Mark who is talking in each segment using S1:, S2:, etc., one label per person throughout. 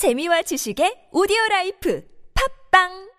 S1: 재미와 지식의 오디오 라이프. 팝빵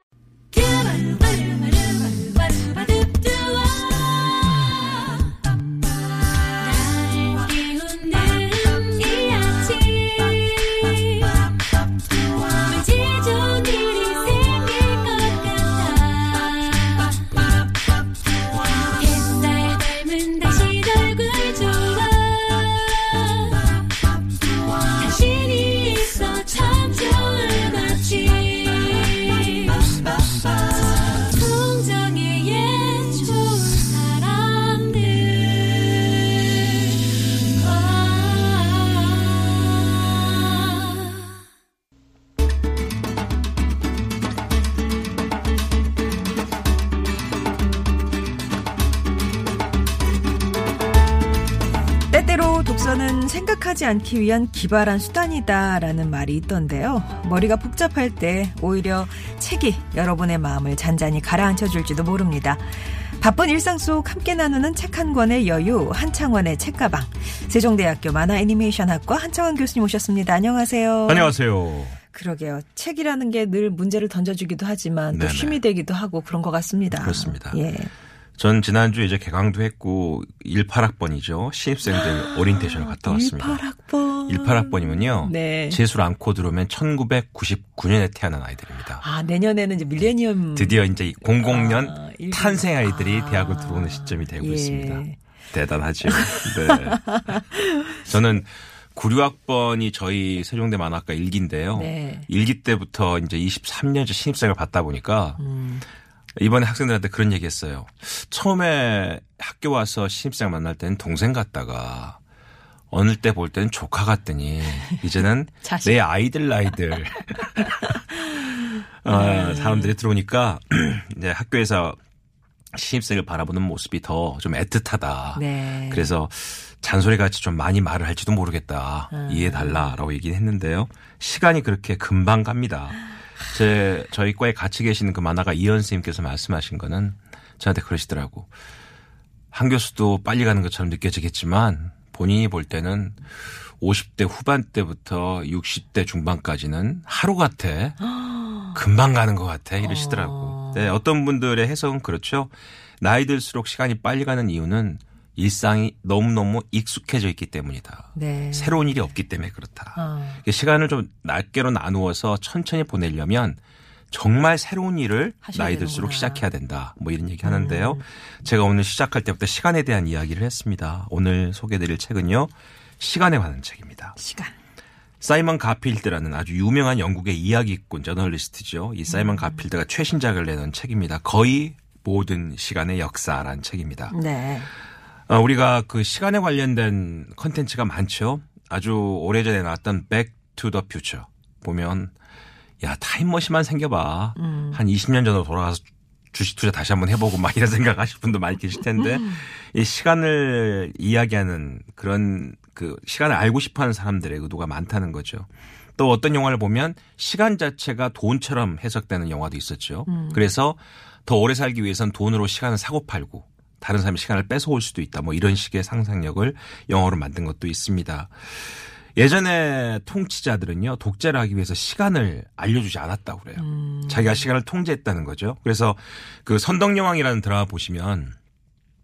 S2: 독서는 생각하지 않기 위한 기발한 수단이다라는 말이 있던데요. 머리가 복잡할 때 오히려 책이 여러분의 마음을 잔잔히 가라앉혀 줄지도 모릅니다. 바쁜 일상 속 함께 나누는 책 한 권의 여유 한창원의 책가방 세종대학교 만화 애니메이션학과 한창원 교수님 오셨습니다. 안녕하세요.
S3: 안녕하세요.
S2: 그러게요. 책이라는 게 늘 문제를 던져주기도 하지만 또
S3: 네네.
S2: 쉼이 되기도 하고 그런 것 같습니다.
S3: 그렇습니다.
S2: 예.
S3: 전 지난주에 이제 개강도 했고 18학번이죠. 신입생들 오리엔테이션을 갔다 왔습니다.
S2: 18학번.
S3: 18학번이면요.
S2: 네.
S3: 재수를 않고 들어오면 1999년에 태어난 아이들입니다.
S2: 아, 내년에는 이제 밀레니엄.
S3: 드디어 이제 00년
S2: 아.
S3: 탄생 아이들이
S2: 아.
S3: 대학을 들어오는 시점이 되고
S2: 예.
S3: 있습니다. 대단하죠. 네. 저는 96학번이 저희 세종대 만화과 일기인데요.
S2: 네.
S3: 일기 때부터 이제 23년째 신입생을 받다 보니까
S2: 음.
S3: 이번에 학생들한테 그런 얘기 했어요. 처음에 학교 와서 신입생 만날 때는 동생 같다가 어느 때 볼 때는 조카 같더니 이제는. 내 아이들 나이들 어, 사람들이 들어오니까 이제 학교에서 신입생을 바라보는 모습이 더 좀 애틋하다.
S2: 네.
S3: 그래서 잔소리 같이 좀 많이 말을 할지도 모르겠다.
S2: 음.
S3: 이해달라라고 얘기는 했는데요. 시간이 그렇게 금방 갑니다. 제 저희 과에 같이 계시는 그 만화가 이현 선생님께서 말씀하신 거는 저한테 그러시더라고. 한 교수도 빨리 가는 것처럼 느껴지겠지만 본인이 볼 때는 50대 후반 때부터 60대 중반까지는 하루 같아. 금방 가는 것 같아. 이러시더라고. 네, 어떤 분들의 해석은 그렇죠. 나이 들수록 시간이 빨리 가는 이유는 일상이 너무너무 익숙해져 있기 때문이다.
S2: 네.
S3: 새로운 일이 없기 때문에 그렇다.
S2: 아.
S3: 시간을 좀 낱개로 나누어서 천천히 보내려면 정말 새로운 일을 나이 들수록
S2: 되는구나.
S3: 시작해야 된다. 뭐 이런 얘기 하는데요. 제가 오늘 시작할 때부터 시간에 대한 이야기를 했습니다. 오늘 소개드릴 책은요. 시간에 관한 책입니다.
S2: 시간.
S3: 사이먼 가필드라는 아주 유명한 영국의 이야기꾼 저널리스트죠. 이 사이먼 가필드가 최신작을 내는 책입니다. 거의 모든 시간의 역사라는 책입니다.
S2: 네.
S3: 어, 우리가 그 시간에 관련된 컨텐츠가 많죠. 아주 오래전에 나왔던 Back to the Future 보면 야 타임머신만 생겨봐. 한 20년 전으로 돌아가서 주식 투자 다시 한번 해보고 막 이런 생각하실 분도 많이 계실 텐데 이 시간을 이야기하는 그런 그 시간을 알고 싶어하는 사람들의 의도가 많다는 거죠. 또 어떤 영화를 보면 시간 자체가 돈처럼 해석되는 영화도 있었죠. 그래서 더 오래 살기 위해선 돈으로 시간을 사고 팔고 다른 사람의 시간을 뺏어올 수도 있다. 뭐 이런 식의 상상력을 영어로 만든 것도 있습니다. 예전에 통치자들은요 독재를 하기 위해서 시간을 알려주지 않았다고 그래요. 자기가 시간을 통제했다는 거죠. 그래서 그 선덕여왕이라는 드라마 보시면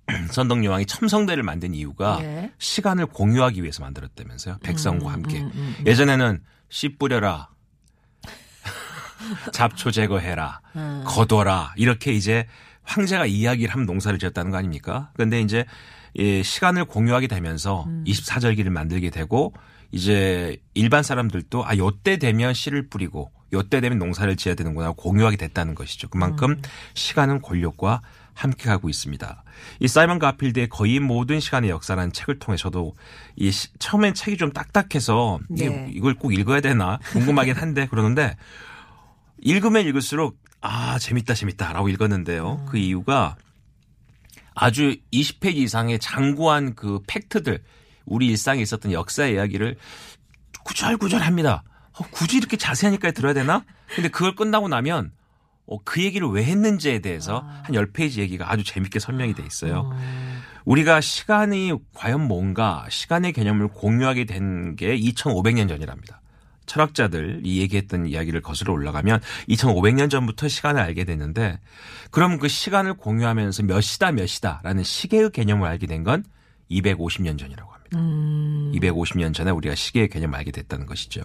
S3: 선덕여왕이 첨성대를 만든 이유가
S2: 예.
S3: 시간을 공유하기 위해서 만들었다면서요. 백성과 함께. 예전에는 씨 뿌려라. 잡초 제거해라. 거둬라. 이렇게 이제 황제가 이야기를 하면 농사를 지었다는 거 아닙니까? 그런데 이제 이 시간을 공유하게 되면서 24절기를 만들게 되고 이제 일반 사람들도 아 요때 되면 씨를 뿌리고 요때 되면 농사를 지어야 되는구나 공유하게 됐다는 것이죠. 그만큼 시간은 권력과 함께 가고 있습니다. 이 사이먼 가필드의 거의 모든 시간의 역사라는 책을 통해 저도 이 시- 처음엔 책이 좀 딱딱해서
S2: 네.
S3: 이걸 꼭 읽어야 되나 궁금하긴 한데 그러는데 읽으면 읽을수록 아 재밌다 재밌다 라고 읽었는데요. 그 이유가 아주 20페이지 이상의 장구한 그 팩트들 우리 일상에 있었던 역사 이야기를 구절구절합니다. 어, 굳이 이렇게 자세하니까 들어야 되나? 근데 그걸 끝나고 나면 어, 그 얘기를 왜 했는지에 대해서 한 10페이지 얘기가 아주 재밌게 설명이 돼 있어요. 우리가 시간이 과연 뭔가 시간의 개념을 공유하게 된 게 2500년 전이랍니다. 철학자들 이 얘기했던 이야기를 거슬러 올라가면 2500년 전부터 시간을 알게 됐는데 그럼 그 시간을 공유하면서 몇 시다 몇 시다라는 시계의 개념을 알게 된 건 250년 전이라고 합니다. 250년 전에 우리가 시계의 개념을 알게 됐다는 것이죠.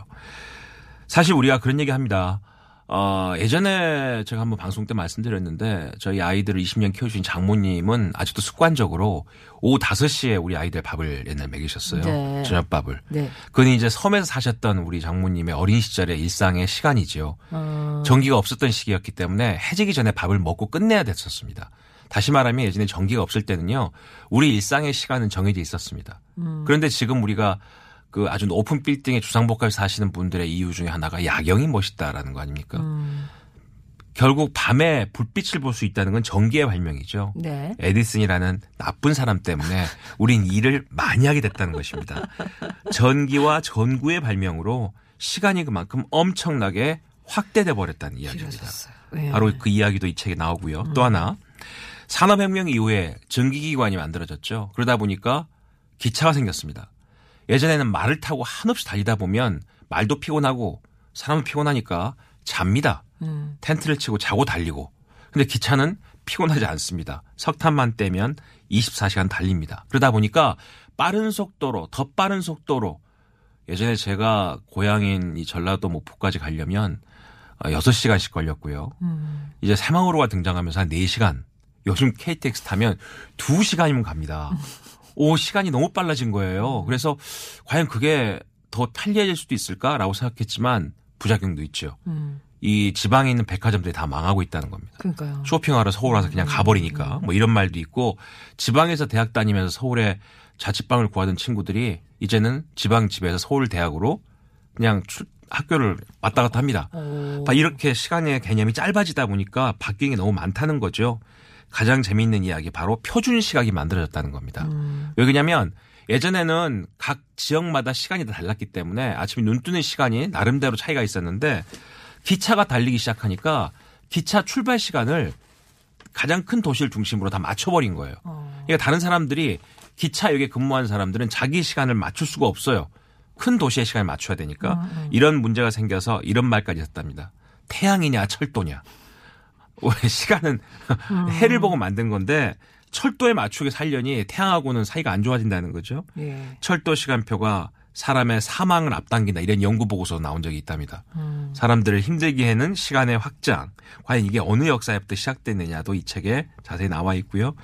S3: 사실 우리가 그런 얘기 합니다. 어, 예전에 제가 한번 방송 때 말씀드렸는데 저희 아이들을 20년 키워주신 장모님은 아직도 습관적으로 오후 5시에 우리 아이들 밥을 옛날 먹이셨어요.
S2: 네.
S3: 저녁밥을.
S2: 네.
S3: 그건 이제 섬에서 사셨던 우리 장모님의 어린 시절의 일상의 시간이지요.
S2: 어.
S3: 전기가 없었던 시기였기 때문에 해지기 전에 밥을 먹고 끝내야 됐었습니다. 다시 말하면 예전에 전기가 없을 때는요, 우리 일상의 시간은 정해져 있었습니다. 그런데 지금 우리가 그 아주 높은 빌딩에 주상복합 사시는 분들의 이유 중에 하나가 야경이 멋있다라는 거 아닙니까? 결국 밤에 불빛을 볼 수 있다는 건 전기의 발명이죠.
S2: 네.
S3: 에디슨이라는 나쁜 사람 때문에 우린 일을 많이 하게 됐다는 것입니다. 전기와 전구의 발명으로 시간이 그만큼 엄청나게 확대돼 버렸다는 이야기입니다.
S2: 네.
S3: 바로 그 이야기도 이 책에 나오고요. 또 하나 산업혁명 이후에 전기기관이 만들어졌죠. 그러다 보니까 기차가 생겼습니다. 예전에는 말을 타고 한없이 달리다 보면 말도 피곤하고 사람은 피곤하니까 잡니다.
S2: 음.
S3: 텐트를 치고 자고 달리고. 근데 기차는 피곤하지 않습니다. 석탄만 떼면 24시간 달립니다. 그러다 보니까 빠른 속도로 더 빠른 속도로 예전에 제가 고향인 이 전라도 목포까지 가려면 6시간씩 걸렸고요. 이제 새마을호가 등장하면서 한 4시간. 요즘 KTX 타면 2시간이면 갑니다. 오, 시간이 너무 빨라진 거예요. 그래서 과연 그게 더 편리해질 수도 있을까라고 생각했지만 부작용도 있죠.
S2: 음.
S3: 이 지방에 있는 백화점들이 다 망하고 있다는 겁니다.
S2: 그러니까요.
S3: 쇼핑하러 서울 와서 그냥 가버리니까 뭐 이런 말도 있고 지방에서 대학 다니면서 서울에 자취방을 구하던 친구들이 이제는 지방 집에서 서울 대학으로 그냥 출- 학교를 왔다 갔다 합니다.
S2: 오.
S3: 봐, 이렇게 시간의 개념이 짧아지다 보니까 바뀐 게 너무 많다는 거죠. 가장 재미있는 이야기 바로 표준 시각이 만들어졌다는 겁니다. 왜 그러냐면 예전에는 각 지역마다 시간이 다 달랐기 때문에 아침에 눈 뜨는 시간이 나름대로 차이가 있었는데 기차가 달리기 시작하니까 기차 출발 시간을 가장 큰 도시를 중심으로 다 맞춰버린 거예요. 그러니까 다른 사람들이 기차역에 근무하는 사람들은 자기 시간을 맞출 수가 없어요. 큰 도시의 시간을 맞춰야 되니까 이런 문제가 생겨서 이런 말까지 했답니다. 태양이냐 철도냐. 왜 시간은 해를 보고 만든 건데 철도에 맞추게 살려니 태양하고는 사이가 안 좋아진다는 거죠.
S2: 예.
S3: 철도 시간표가 사람의 사망을 앞당긴다 이런 연구 보고서 나온 적이 있답니다. 사람들을 힘들게 하는 시간의 확장. 과연 이게 어느 역사에부터 시작됐느냐도 이 책에 자세히 나와 있고요.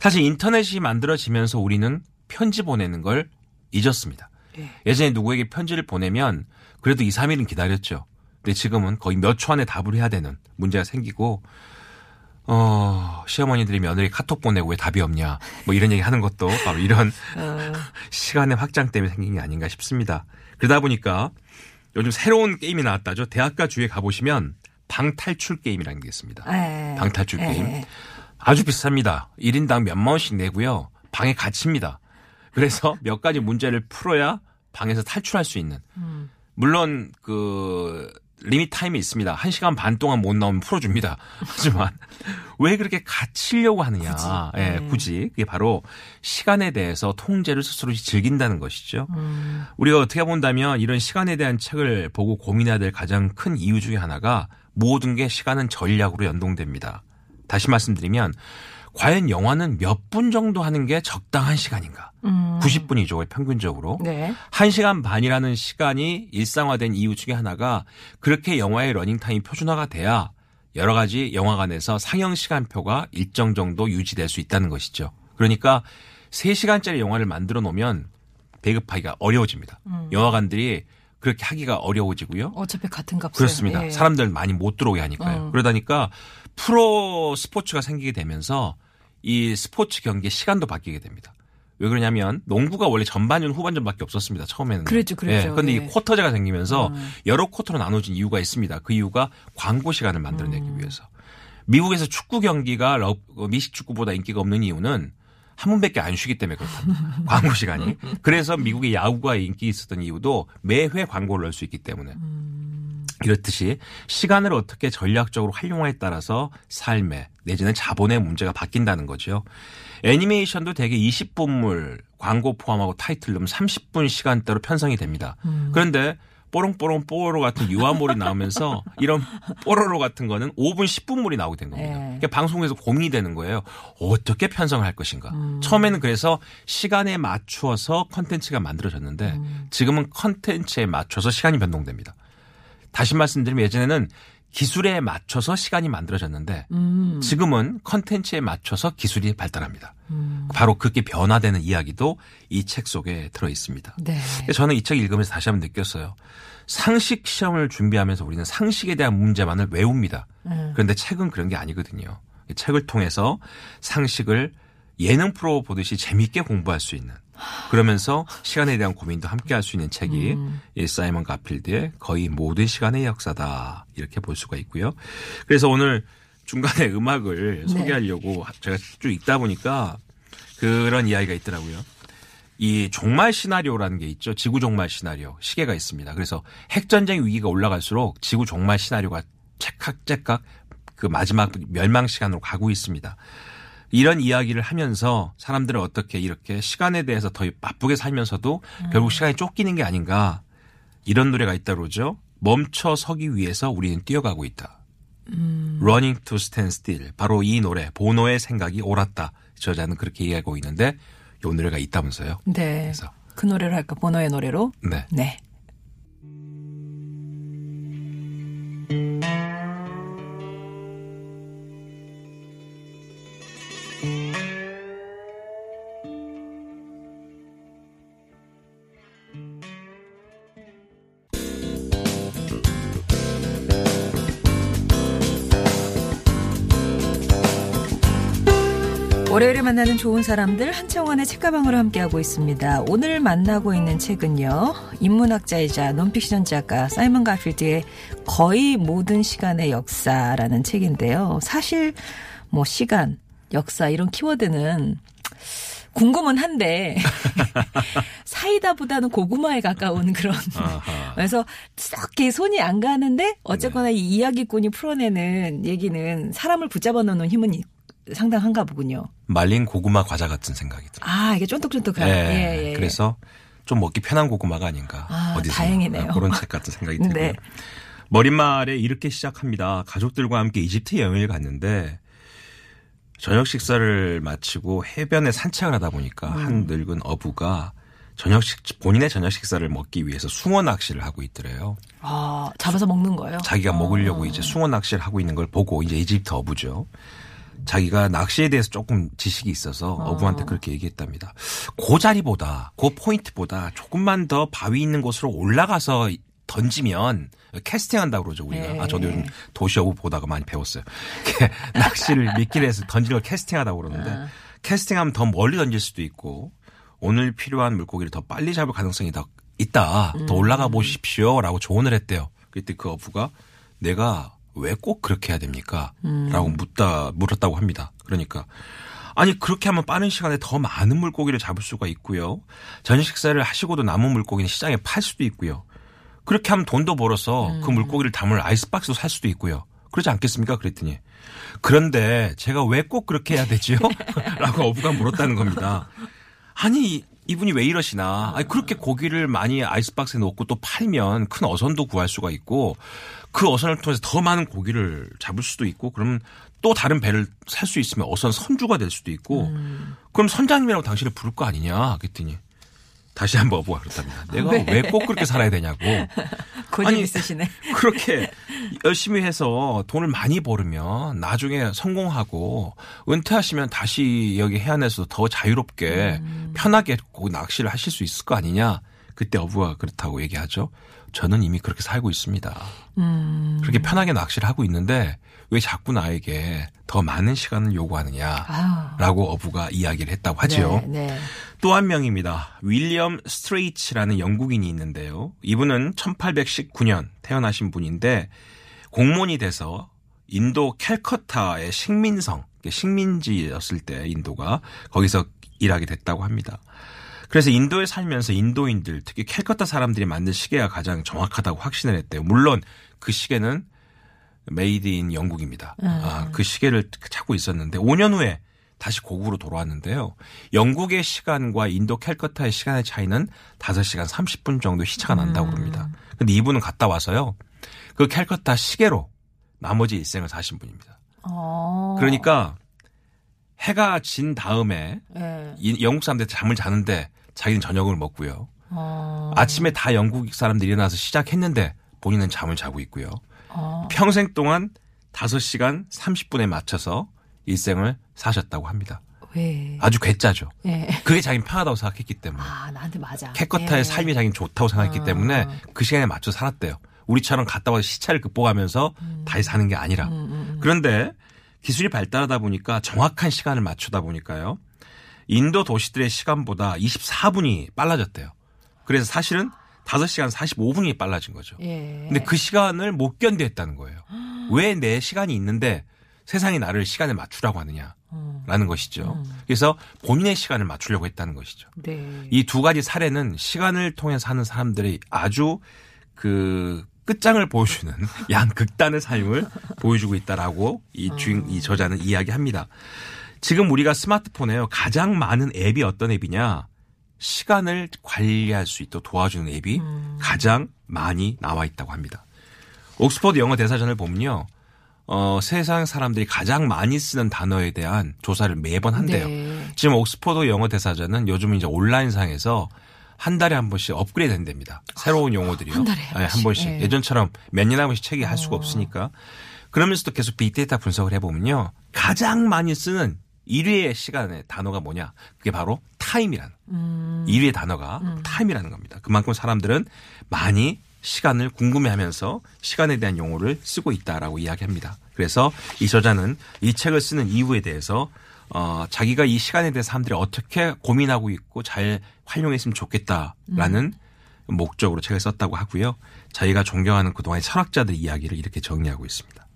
S3: 사실 인터넷이 만들어지면서 우리는 편지 보내는 걸 잊었습니다. 예전에 누구에게 편지를 보내면 그래도 2, 3일은 기다렸죠. 근데 지금은 거의 몇 초 안에 답을 해야 되는 문제가 생기고 어, 시어머니들이 며느리 카톡 보내고 왜 답이 없냐. 뭐 이런 얘기 하는 것도 바로 이런 시간의 확장 때문에 생긴 게 아닌가 싶습니다. 그러다 보니까 요즘 새로운 게임이 나왔다죠. 대학가 주에 가보시면 방탈출 게임이라는 게 있습니다.
S2: 예.
S3: 방탈출
S2: 예.
S3: 게임. 아주 비쌉니다. 1인당 몇만 원씩 내고요. 방에 갇힙니다. 그래서 몇 가지 문제를 풀어야 방에서 탈출할 수 있는. 물론 그 리밋 타임이 있습니다. 1시간 반 동안 못 나오면 풀어줍니다. 하지만 왜 그렇게 갇히려고 하느냐. 굳이. 예, 굳이. 그게 바로 시간에 대해서 통제를 스스로 즐긴다는 것이죠. 우리가 어떻게 본다면 이런 시간에 대한 책을 보고 고민해야 될 가장 큰 이유 중에 하나가 모든 게 시간은 전략으로 연동됩니다. 다시 말씀드리면 과연 영화는 몇 분 정도 하는 게 적당한 시간인가? 90분이죠, 평균적으로.
S2: 네.
S3: 1시간 반이라는 시간이 일상화된 이유 중에 하나가 그렇게 영화의 러닝타임이 표준화가 돼야 여러 가지 영화관에서 상영 시간표가 일정 정도 유지될 수 있다는 것이죠. 그러니까 3시간짜리 영화를 만들어 놓으면 배급하기가 어려워집니다. 영화관들이 그렇게 하기가 어려워지고요.
S2: 어차피 같은 값을.
S3: 그렇습니다.
S2: 예.
S3: 사람들 많이 못 들어오게 하니까요.
S2: 어.
S3: 그러다니까 프로 스포츠가 생기게 되면서 이 스포츠 경기의 시간도 바뀌게 됩니다. 왜 그러냐면 농구가 원래 전반전 후반전밖에 없었습니다. 처음에는.
S2: 그랬죠, 그랬죠.
S3: 그런데
S2: 예.
S3: 이 쿼터제가 생기면서 여러 쿼터로 나눠진 이유가 있습니다. 그 이유가 광고 시간을 만들어내기
S2: 음.
S3: 위해서. 미국에서 축구 경기가 러- 어, 미식 축구보다 인기가 없는 이유는 한 번밖에 안 쉬기 때문에 그렇답니다. 광고 시간이. 그래서 미국의 야구가 인기 있었던 이유도 매회 광고를 넣을 수 있기 때문에. 이렇듯이 시간을 어떻게 전략적으로 활용하에 따라서 삶의 내지는 자본의 문제가 바뀐다는 거죠. 애니메이션도 대개 20분물 광고 포함하고 타이틀 넣으면 30분 시간대로 편성이 됩니다. 그런데 뽀롱뽀롱 뽀로로 같은 유아물이 나오면서 이런 뽀로로 같은 거는 5분 10분물이 나오게 된 겁니다.
S2: 네.
S3: 그러니까 방송에서 고민이 되는 거예요. 어떻게 편성을 할 것인가.
S2: 음.
S3: 처음에는 그래서 시간에 맞추어서 컨텐츠가 만들어졌는데
S2: 음.
S3: 지금은 컨텐츠에 맞춰서 시간이 변동됩니다. 다시 말씀드리면 예전에는 기술에 맞춰서 시간이 만들어졌는데
S2: 음.
S3: 지금은 컨텐츠에 맞춰서 기술이 발달합니다. 바로 그렇게 변화되는 이야기도 이 책 속에 들어 있습니다.
S2: 네.
S3: 저는 이 책 읽으면서 다시 한번 느꼈어요. 상식 시험을 준비하면서 우리는 상식에 대한 문제만을 외웁니다.
S2: 음.
S3: 그런데 책은 그런 게 아니거든요. 이 책을 통해서 상식을 예능 프로 보듯이 재미있게 공부할 수 있는 그러면서 시간에 대한 고민도 함께 할 수 있는 책이
S2: 음.
S3: 이 사이먼 가필드의 거의 모든 시간의 역사다 이렇게 볼 수가 있고요. 그래서 오늘 중간에 음악을
S2: 네.
S3: 소개하려고 제가 쭉 읽다 보니까 그런 이야기가 있더라고요. 이 종말 시나리오라는 게 있죠. 지구 종말 시나리오 시계가 있습니다. 그래서 핵 전쟁 위기가 올라갈수록 지구 종말 시나리오가 째깍째깍 그 마지막 멸망 시간으로 가고 있습니다. 이런 이야기를 하면서 사람들은 어떻게 이렇게 시간에 대해서 더 바쁘게 살면서도 결국 시간이 쫓기는 게 아닌가 이런 노래가 있다 그러죠. 멈춰 서기 위해서 우리는 뛰어가고 있다. Running to stand still. 바로 이 노래 보노의 생각이 옳았다. 저자는 그렇게 얘기하고 있는데 이 노래가 있다면서요.
S2: 네.
S3: 그래서
S2: 그 노래를 할까? 보노의 노래로?
S3: 네.
S2: 네. 월요일에 만나는 좋은 사람들 한창원의 책가방으로 함께하고 있습니다. 오늘 만나고 있는 책은요. 인문학자이자 논픽션 작가 사이먼 가필드의 거의 모든 시간의 역사라는 책인데요. 사실 뭐 시간, 역사 이런 키워드는 궁금은 한데 사이다보다는 고구마에 가까운 그런. 그래서 썩게 손이 안 가는데 어쨌거나 이 이야기꾼이 풀어내는 얘기는 사람을 붙잡아 놓는 힘은 이- 상당한가 보군요.
S3: 말린 고구마 과자 같은 생각이 들어요.
S2: 아 이게 쫀득쫀득한.
S3: 예,
S2: 예, 예.
S3: 그래서 좀 먹기 편한 고구마가 아닌가.
S2: 아,
S3: 어디서
S2: 다행이네요.
S3: 그런 책 같은 생각이 들고요.
S2: 네.
S3: 머릿말에 이렇게 시작합니다. 가족들과 함께 이집트 여행을 갔는데 저녁 식사를 마치고 해변에 산책을 하다 보니까
S2: 음.
S3: 한 늙은 어부가 저녁 식 본인의 저녁 식사를 먹기 위해서 숭어 낚시를 하고 있더래요.
S2: 아 잡아서 먹는 거예요?
S3: 자기가
S2: 어.
S3: 먹으려고 이제 숭어 낚시를 하고 있는 걸 보고 이제 이집트 어부죠. 자기가 낚시에 대해서 조금 지식이 있어서 어부한테 그렇게 얘기했답니다. 그 자리보다 그 포인트보다 조금만 더 바위 있는 곳으로 올라가서 던지면 캐스팅한다고 그러죠 우리가.
S2: 네.
S3: 아 저도 요즘 도시 어부 보다가 많이 배웠어요. 낚시를 미끼를 해서 던지는 걸 캐스팅하다고 그러는데
S2: 아.
S3: 캐스팅하면 더 멀리 던질 수도 있고 오늘 필요한 물고기를 더 빨리 잡을 가능성이 더 있다. 더
S2: 음.
S3: 올라가 보십시오라고 조언을 했대요. 그때 그 어부가 내가 왜 꼭 그렇게 해야 됩니까?
S2: 음.
S3: 라고 묻다 물었다고 합니다. 그러니까 아니 그렇게 하면 빠른 시간에 더 많은 물고기를 잡을 수가 있고요. 저녁 식사를 하시고도 남은 물고기는 시장에 팔 수도 있고요. 그렇게 하면 돈도 벌어서
S2: 음.
S3: 그 물고기를 담을 아이스박스도 살 수도 있고요. 그러지 않겠습니까? 그랬더니 그런데 제가 왜 꼭 그렇게 해야 되지요? 라고 어부가 물었다는 겁니다. 아니 이분이 왜 이러시나? 아니 그렇게 고기를 많이 아이스박스에 넣고 또 팔면 큰 어선도 구할 수가 있고 그 어선을 통해서 더 많은 고기를 잡을 수도 있고 그러면 또 다른 배를 살 수 있으면 어선 선주가 될 수도 있고 그럼 선장님이라고 당신을 부를 거 아니냐? 그랬더니 다시 한번 어부가 그렇답니다. 내가 왜 꼭 그렇게 살아야 되냐고. 아니,
S2: 있으시네.
S3: 그렇게 열심히 해서 돈을 많이 벌으면 나중에 성공하고 은퇴하시면 다시 여기 해안에서 더 자유롭게 편하게 고 낚시를 하실 수 있을 거 아니냐. 그때 어부가 그렇다고 얘기하죠. 저는 이미 그렇게 살고 있습니다.
S2: 음.
S3: 그렇게 편하게 낚시를 하고 있는데 왜 자꾸 나에게 더 많은 시간을 요구하느냐.
S2: 아.
S3: 라고 어부가 이야기를 했다고 하지요.
S2: 네, 네.
S3: 또한 명입니다. 윌리엄 스트레이치라는 영국인이 있는데요. 이분은 1819년 태어나신 분인데 공무원이 돼서 인도 캘커타의 식민성, 식민지였을 때 인도가 거기서 일하게 됐다고 합니다. 그래서 인도에 살면서 인도인들, 특히 캘커타 사람들이 만든 시계가 가장 정확하다고 확신을 했대요. 물론 그 시계는 made in 영국입니다. 아, 그 시계를 찾고 있었는데 5년 후에 다시 고국으로 돌아왔는데요. 영국의 시간과 인도 캘커타의 시간의 차이는 5시간 30분 정도 시차가 난다고 그럽니다. 근데 이분은 갔다 와서요. 그 캘커타 시계로 나머지 일생을 사신 분입니다.
S2: 어.
S3: 그러니까 해가 진 다음에
S2: 예.
S3: 이 영국 사람들 잠을 자는데 자기는 저녁을 먹고요.
S2: 어.
S3: 아침에 다 영국 사람들이 일어나서 시작했는데 본인은 잠을 자고 있고요.
S2: 어.
S3: 평생 동안 5시간 30분에 맞춰서 일생을 사셨다고 합니다.
S2: 왜?
S3: 아주 괴짜죠.
S2: 예.
S3: 그게 자기는 편하다고 생각했기 때문에.
S2: 아, 나한테 맞아.
S3: 캐커타의
S2: 예.
S3: 삶이 자기는 좋다고 생각했기 때문에 그 시간에 맞춰 살았대요. 우리처럼 갔다 와서 시차를 극복하면서 다시 사는 게 아니라. 그런데 기술이 발달하다 보니까 정확한 시간을 맞추다 보니까요. 인도 도시들의 시간보다 24분이 빨라졌대요. 그래서 사실은 5시간 45분이 빨라진 거죠.
S2: 예.
S3: 근데 그 시간을 못 견뎌했다는 거예요. 왜 내 시간이 있는데 세상이 나를 시간에 맞추라고 하느냐 라는 것이죠. 그래서 본인의 시간을 맞추려고 했다는 것이죠.
S2: 네.
S3: 이두 가지 사례는 시간을 통해 사는 사람들이 아주 그 끝장을 보여주는 양극단의 삶을 보여주고 있다라고 이 주인 이 저자는 이야기합니다. 지금 우리가 스마트폰에요 가장 많은 앱이 어떤 앱이냐? 시간을 관리할 수 있도록 도와주는 앱이 가장 많이 나와 있다고 합니다. 옥스퍼드 영어 대사전을 보면요. 어, 세상 사람들이 가장 많이 쓰는 단어에 대한 조사를 매번 한대요.
S2: 네.
S3: 지금 옥스퍼드 영어 대사전은 요즘 이제 온라인상에서 한 달에 한 번씩 업그레이드 된답니다. 새로운 용어들이요.
S2: 한 달에 한
S3: 네, 한 번씩.
S2: 예.
S3: 예전처럼 몇 년에 한 번씩 체계 할 수가 없으니까. 그러면서도 계속 빅데이터 분석을 해보면요. 가장 많이 쓰는 1위의 시간의 단어가 뭐냐. 그게 바로 time이라는.
S2: 음.
S3: 1위의 단어가 time이라는 겁니다. 그만큼 사람들은 많이 시간을 궁금해하면서 시간에 대한 용어를 쓰고 있다라고 이야기합니다. 그래서 이 저자는 이 책을 쓰는 이유에 대해서 어, 자기가 이 시간에 대해서 사람들이 어떻게 고민하고 있고 잘 활용했으면 좋겠다라는 목적으로 책을 썼다고 하고요. 자기가 존경하는 그동안의 철학자들 이야기를 이렇게 정리하고 있습니다.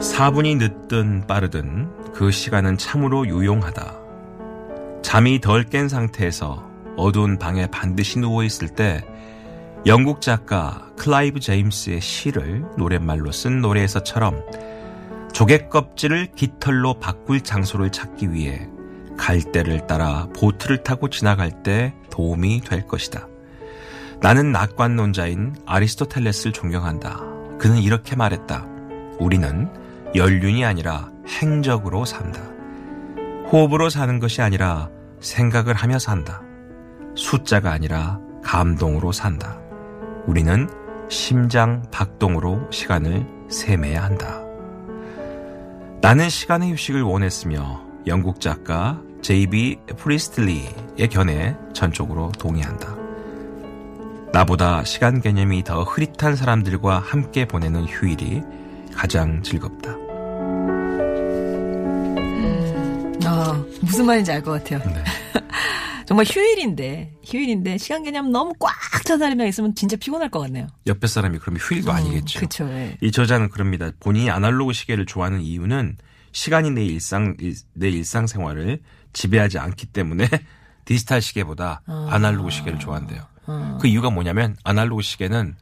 S3: 사분이 늦든 빠르든 그 시간은 참으로 유용하다. 잠이 덜 깬 상태에서 어두운 방에 반듯이 누워 있을 때 영국 작가 클라이브 제임스의 시를 노랫말로 쓴 노래에서처럼 조개 껍질을 깃털로 바꿀 장소를 찾기 위해 갈대를 따라 보트를 타고 지나갈 때 도움이 될 것이다. 나는 낙관론자인 아리스토텔레스를 존경한다. 그는 이렇게 말했다. 우리는 연륜이 아니라 행적으로 산다. 호흡으로 사는 것이 아니라 생각을 하며 산다. 숫자가 아니라 감동으로 산다. 우리는 심장 박동으로 시간을 세매야 한다. 나는 시간의 휴식을 원했으며 영국 작가 제이비 프리스틀리의 견해에 전적으로 동의한다. 나보다 시간 개념이 더 흐릿한 사람들과 함께 보내는 휴일이 가장 즐겁다.
S2: 어, 무슨 말인지 알 것 같아요.
S3: 네.
S2: 정말 휴일인데, 휴일인데, 시간 개념 너무 꽉 찬 사람이랑 있으면 진짜 피곤할 것 같네요.
S3: 옆에 사람이 그러면 휴일도 아니겠죠.
S2: 그쵸, 예.
S3: 이 저자는 그럽니다. 본인이 아날로그 시계를 좋아하는 이유는 시간이 내 일상 일- 내 일상 생활을 지배하지 않기 때문에 디지털 시계보다 아날로그 시계를 좋아한대요. 그 이유가 뭐냐면 아날로그 시계는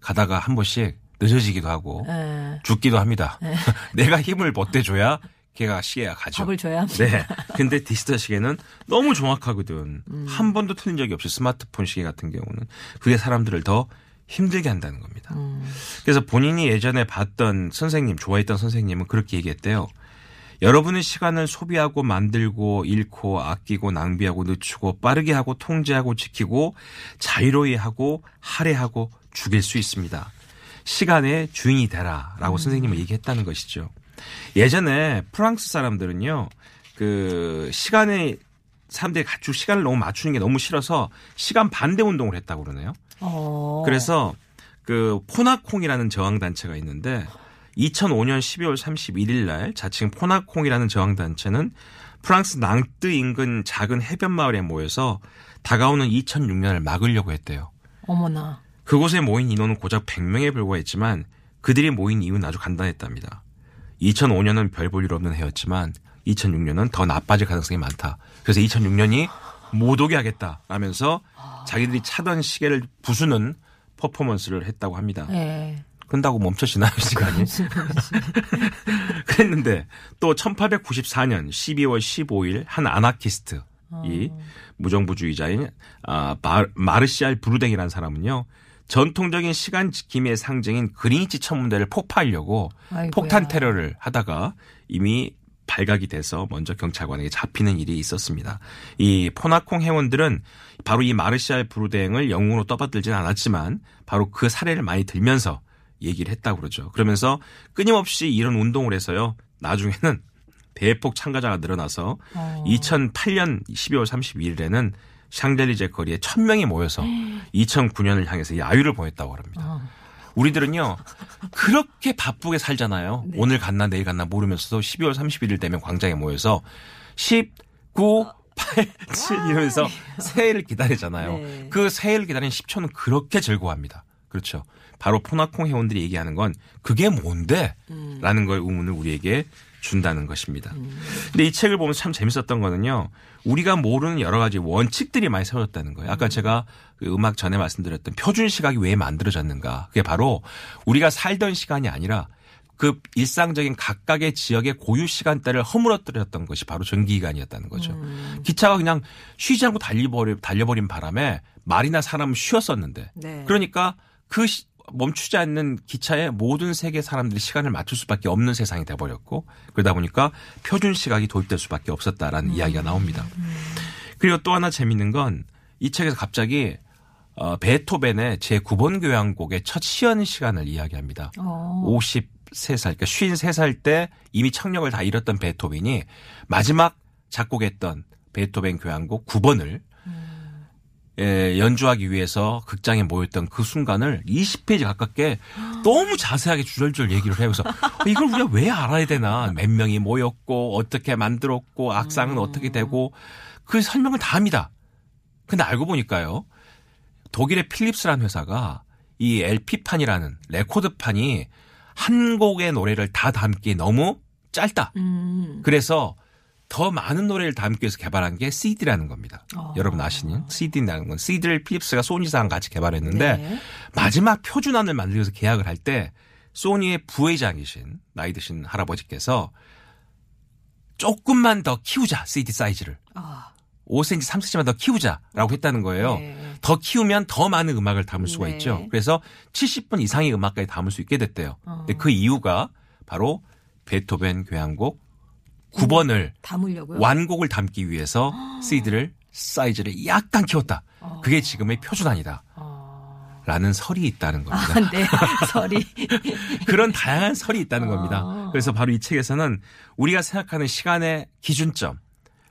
S3: 가다가 한 번씩 늦어지기도 하고
S2: 예.
S3: 죽기도 합니다. 내가 힘을 보태줘야 걔가 시계가 가죠.
S2: 밥을 줘야 합니다.
S3: 네. 근데 디지털 시계는 너무 정확하거든. 한 번도 틀린 적이 없어요. 스마트폰 시계 같은 경우는. 그게 사람들을 더 힘들게 한다는 겁니다. 그래서 본인이 예전에 봤던 선생님, 좋아했던 선생님은 그렇게 얘기했대요. 여러분의 시간을 소비하고 만들고 잃고 아끼고 낭비하고 늦추고 빠르게 하고 통제하고 지키고 자유로이 하고 할애하고 죽일 수 있습니다. 시간의 주인이 되라라고 선생님은 얘기했다는 것이죠. 예전에 프랑스 사람들은요, 그 시간에 사람들이 가축 시간을 너무 맞추는 게 너무 싫어서 시간 반대 운동을 했다고 그러네요.
S2: 어.
S3: 그래서 그 포나콩이라는 저항 단체가 있는데 2005년 12월 31일 날 자칭 포나콩이라는 저항 단체는 프랑스 낭뜨 인근 작은 해변 마을에 모여서 다가오는 2006년을 막으려고 했대요.
S2: 어머나.
S3: 그곳에 모인 인원은 고작 100명에 불과했지만 그들이 모인 이유는 아주 간단했답니다. 2005년은 별 볼 일 없는 해였지만 2006년은 더 나빠질 가능성이 많다. 그래서 2006년이 못 오게 하겠다 라면서 자기들이 차던 시계를 부수는 퍼포먼스를 했다고 합니다.
S2: 예.
S3: 그런다고 멈춰지나요, 시간이? 그랬는데 또 1894년 12월 15일 한 아나키스트 이 무정부주의자인 아, 마, 마르시알 브루댕이라는 사람은요. 전통적인 시간 지킴의 상징인 그린위치 천문대를 폭파하려고
S2: 아이고야.
S3: 폭탄 테러를 하다가 이미 발각이 돼서 먼저 경찰관에게 잡히는 일이 있었습니다. 이 포나콩 회원들은 바로 이 마르시알 브루댕을 영웅으로 떠받들진 않았지만 바로 그 사례를 많이 들면서 얘기를 했다고 그러죠. 그러면서 끊임없이 이런 운동을 해서요. 나중에는 대폭 참가자가 늘어나서 2008년 12월 32일에는 샹델리제 거리에 1000명이 모여서 2009년을 향해서 야유를 보냈다고 합니다. 우리들은요, 그렇게 바쁘게 살잖아요. 오늘 갔나 내일 갔나 모르면서도 12월 31일 되면 광장에 모여서 10, 9, 8, 7 이러면서 새해를 기다리잖아요.
S2: 네.
S3: 그 새해를 기다리는 10초는 그렇게 즐거워합니다. 그렇죠. 바로 포나콩 회원들이 얘기하는 건 그게 뭔데? 라는 걸 의문을 우리에게 준다는 것입니다. 근데 이 책을 보면서 참 재밌었던 거는요. 우리가 모르는 여러 가지 원칙들이 많이 세워졌다는 거예요. 아까 제가 그 음악 전에 말씀드렸던 표준 시각이 왜 만들어졌는가. 그게 바로 우리가 살던 시간이 아니라 그 일상적인 각각의 지역의 고유 시간대를 허물어뜨렸던 것이 바로 전기기관이었다는 거죠. 기차가 그냥 쉬지 않고 달려버린 바람에 말이나 사람은 쉬었었는데
S2: 네.
S3: 그러니까 그 시- 멈추지 않는 기차에 모든 세계 사람들이 시간을 맞출 수밖에 없는 세상이 돼버렸고 그러다 보니까 표준 시각이 도입될 수밖에 없었다라는 이야기가 나옵니다. 그리고 또 하나 재밌는 건 이 책에서 갑자기 어, 베토벤의 제9번 교향곡의 첫 시연 시간을 이야기합니다.
S2: 어.
S3: 53살, 그러니까 53살 때 이미 청력을 다 잃었던 베토벤이 마지막 작곡했던 베토벤 교향곡 9번을 예, 연주하기 위해서 극장에 모였던 그 순간을 20페이지 가깝게 너무 자세하게 주절주절 얘기를 해요. 그래서 이걸 우리가 왜 알아야 되나? 몇 명이 모였고 어떻게 만들었고 악상은 어떻게 되고 그 설명을 다 합니다. 근데 알고 보니까요. 독일의 필립스라는 회사가 이 LP판이라는 레코드판이 한 곡의 노래를 다 담기 너무 짧다.
S2: 음.
S3: 그래서 더 많은 노래를 담기 위해서 개발한 게 CD라는 겁니다.
S2: 어.
S3: 여러분 아시는 CD라는 건 CD를 필립스가 소니사랑 같이 개발했는데
S2: 네.
S3: 마지막 표준안을 만들기 위해서 계약을 할 때 소니의 부회장이신 나이 드신 할아버지께서 조금만 더 키우자 CD 사이즈를
S2: 아.
S3: 5cm, 3cm만 더 키우자라고 했다는 거예요.
S2: 네.
S3: 더 키우면 더 많은 음악을 담을 수가
S2: 네.
S3: 있죠. 그래서 70분 이상의 음악까지 담을 수 있게 됐대요.
S2: 어.
S3: 근데 그 이유가 바로 베토벤 교향곡 9번을
S2: 담으려고요.
S3: 완곡을 담기 위해서 CD를 사이즈를 약간 키웠다. 그게 지금의 표준안이다.
S2: 어.
S3: 라는 설이 있다는 겁니다.
S2: 아, 네. 설이.
S3: 그런 다양한 설이 있다는
S2: 아.
S3: 겁니다. 그래서 바로 이 책에서는 우리가 생각하는 시간의 기준점,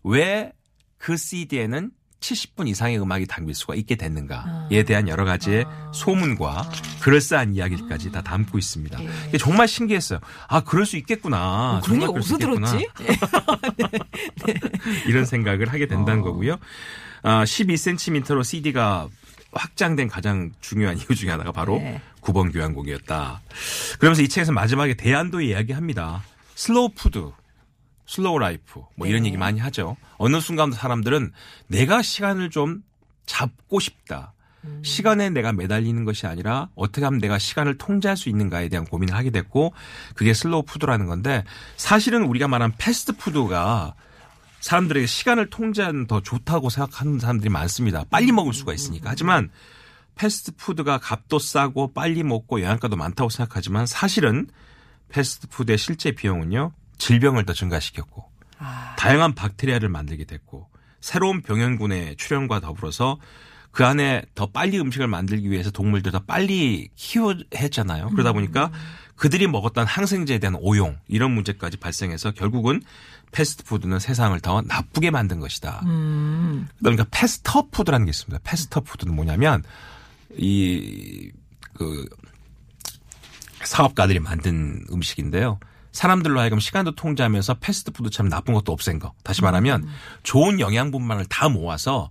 S3: 왜 그 CD에는 70분 이상의 음악이 담길 수가 있게 됐는가에 대한 여러 가지의 소문과 그럴싸한 이야기까지 다 담고 있습니다. 이게 정말 신기했어요. 아, 그럴 수 있겠구나.
S2: 그런
S3: 정말
S2: 얘기
S3: 그럴 수
S2: 어디서
S3: 있겠구나.
S2: 들었지?
S3: 이런 생각을 하게
S2: 어.
S3: 된다는 거고요. 아, 12cm로 CD가 확장된 가장 중요한 이유 중에 하나가 바로
S2: 네.
S3: 9번 교향곡이었다. 그러면서 이 책에서 마지막에 대안도 이야기합니다. 슬로우 푸드, slow life 뭐 이런
S2: 네.
S3: 얘기 많이 하죠. 어느 순간 사람들은 내가 시간을 좀 잡고 싶다.
S2: 음.
S3: 시간에 내가 매달리는 것이 아니라 어떻게 하면 내가 시간을 통제할 수 있는가에 대한 고민을 하게 됐고 그게 슬로우 푸드라는 건데 사실은 우리가 말한 패스트 푸드가 사람들에게 시간을 통제하는 더 좋다고 생각하는 사람들이 많습니다. 빨리 먹을 수가 있으니까. 하지만 패스트푸드가 값도 싸고 빨리 먹고 영양가도 많다고 생각하지만 사실은 패스트푸드의 실제 비용은요. 질병을 더 증가시켰고 다양한 박테리아를 만들게 됐고 새로운 병원균의 출현과 더불어서 그 안에 더 빨리 음식을 만들기 위해서 동물들 더 빨리 키워야 했잖아요. 그러다 보니까 그들이 먹었던 항생제에 대한 오용 이런 문제까지 발생해서 결국은 패스트푸드는 세상을 더 나쁘게 만든 것이다. 그러니까 faster food라는 게 있습니다. faster food는 뭐냐면 이 그 사업가들이 만든 음식인데요. 사람들로 하여금 시간도 통제하면서 패스트푸드처럼 나쁜 것도 없앤 거. 다시 말하면 좋은 영양분만을 다 모아서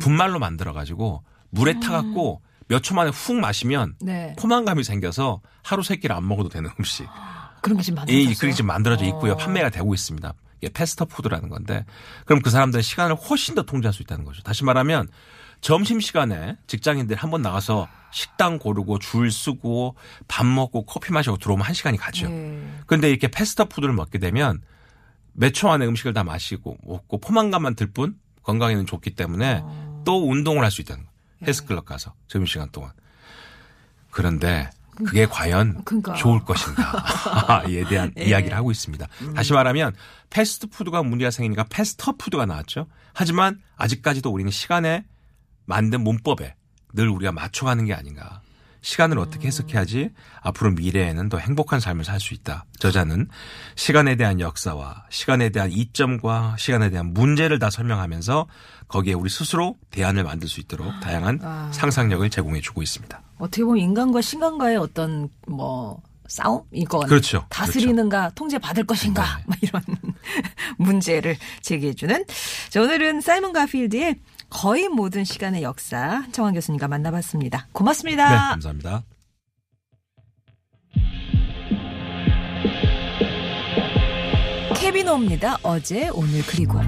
S3: 분말로 만들어 가지고 물에 타갖고 몇 초 만에 훅 마시면
S2: 네.
S3: 포만감이 생겨서 하루 세 끼를 안 먹어도 되는 음식.
S2: 그런 게 지금
S3: 이
S2: 만들어졌어요.
S3: 그게 지금 만들어져 있고요.
S2: 어.
S3: 판매가 되고 있습니다. 이게 패스터푸드라는 건데 그럼 그 사람들은 시간을 훨씬 더 통제할 수 있다는 거죠. 다시 말하면 점심 시간에 직장인들 한 번 나가서 식당 고르고 줄 쓰고 밥 먹고 커피 마시고 들어오면 한 시간이 가죠.
S2: 네.
S3: 근데 이렇게 패스트푸드를 먹게 되면 몇 초 안에 음식을 다 마시고 먹고 포만감만 들 뿐 건강에는 좋기 때문에
S2: 어.
S3: 또 운동을 할 수 있다는 거예요.
S2: 네.
S3: 헬스클럽 가서 점심시간 동안. 그런데 그게 과연
S2: 그러니까.
S3: 좋을 것인가에 대한
S2: 예.
S3: 이야기를 하고 있습니다. 다시 말하면 패스트푸드가 문제가 생기니까 패스터푸드가 나왔죠. 하지만 아직까지도 우리는 시간에 만든 문법에 늘 우리가 맞춰가는 게 아닌가. 시간을 어떻게 해석해야지 앞으로 미래에는 더 행복한 삶을 살 수 있다. 저자는 시간에 대한 역사와 시간에 대한 이점과 시간에 대한 문제를 다 설명하면서 거기에 우리 스스로 대안을 만들 수 있도록 다양한
S2: 아.
S3: 상상력을 제공해 주고 있습니다.
S2: 어떻게 보면 인간과 신간과의 어떤 뭐 싸움 이건
S3: 그렇죠.
S2: 다스리는가 통제 받을 것인가
S3: 네.
S2: 막 이런 문제를 제기해주는 자, 오늘은 사이먼 가필드의 거의 모든 시간의 역사 정환 교수님과 만나봤습니다. 고맙습니다.
S3: 네, 감사합니다.
S2: 케비노입니다. 어제 오늘 그리고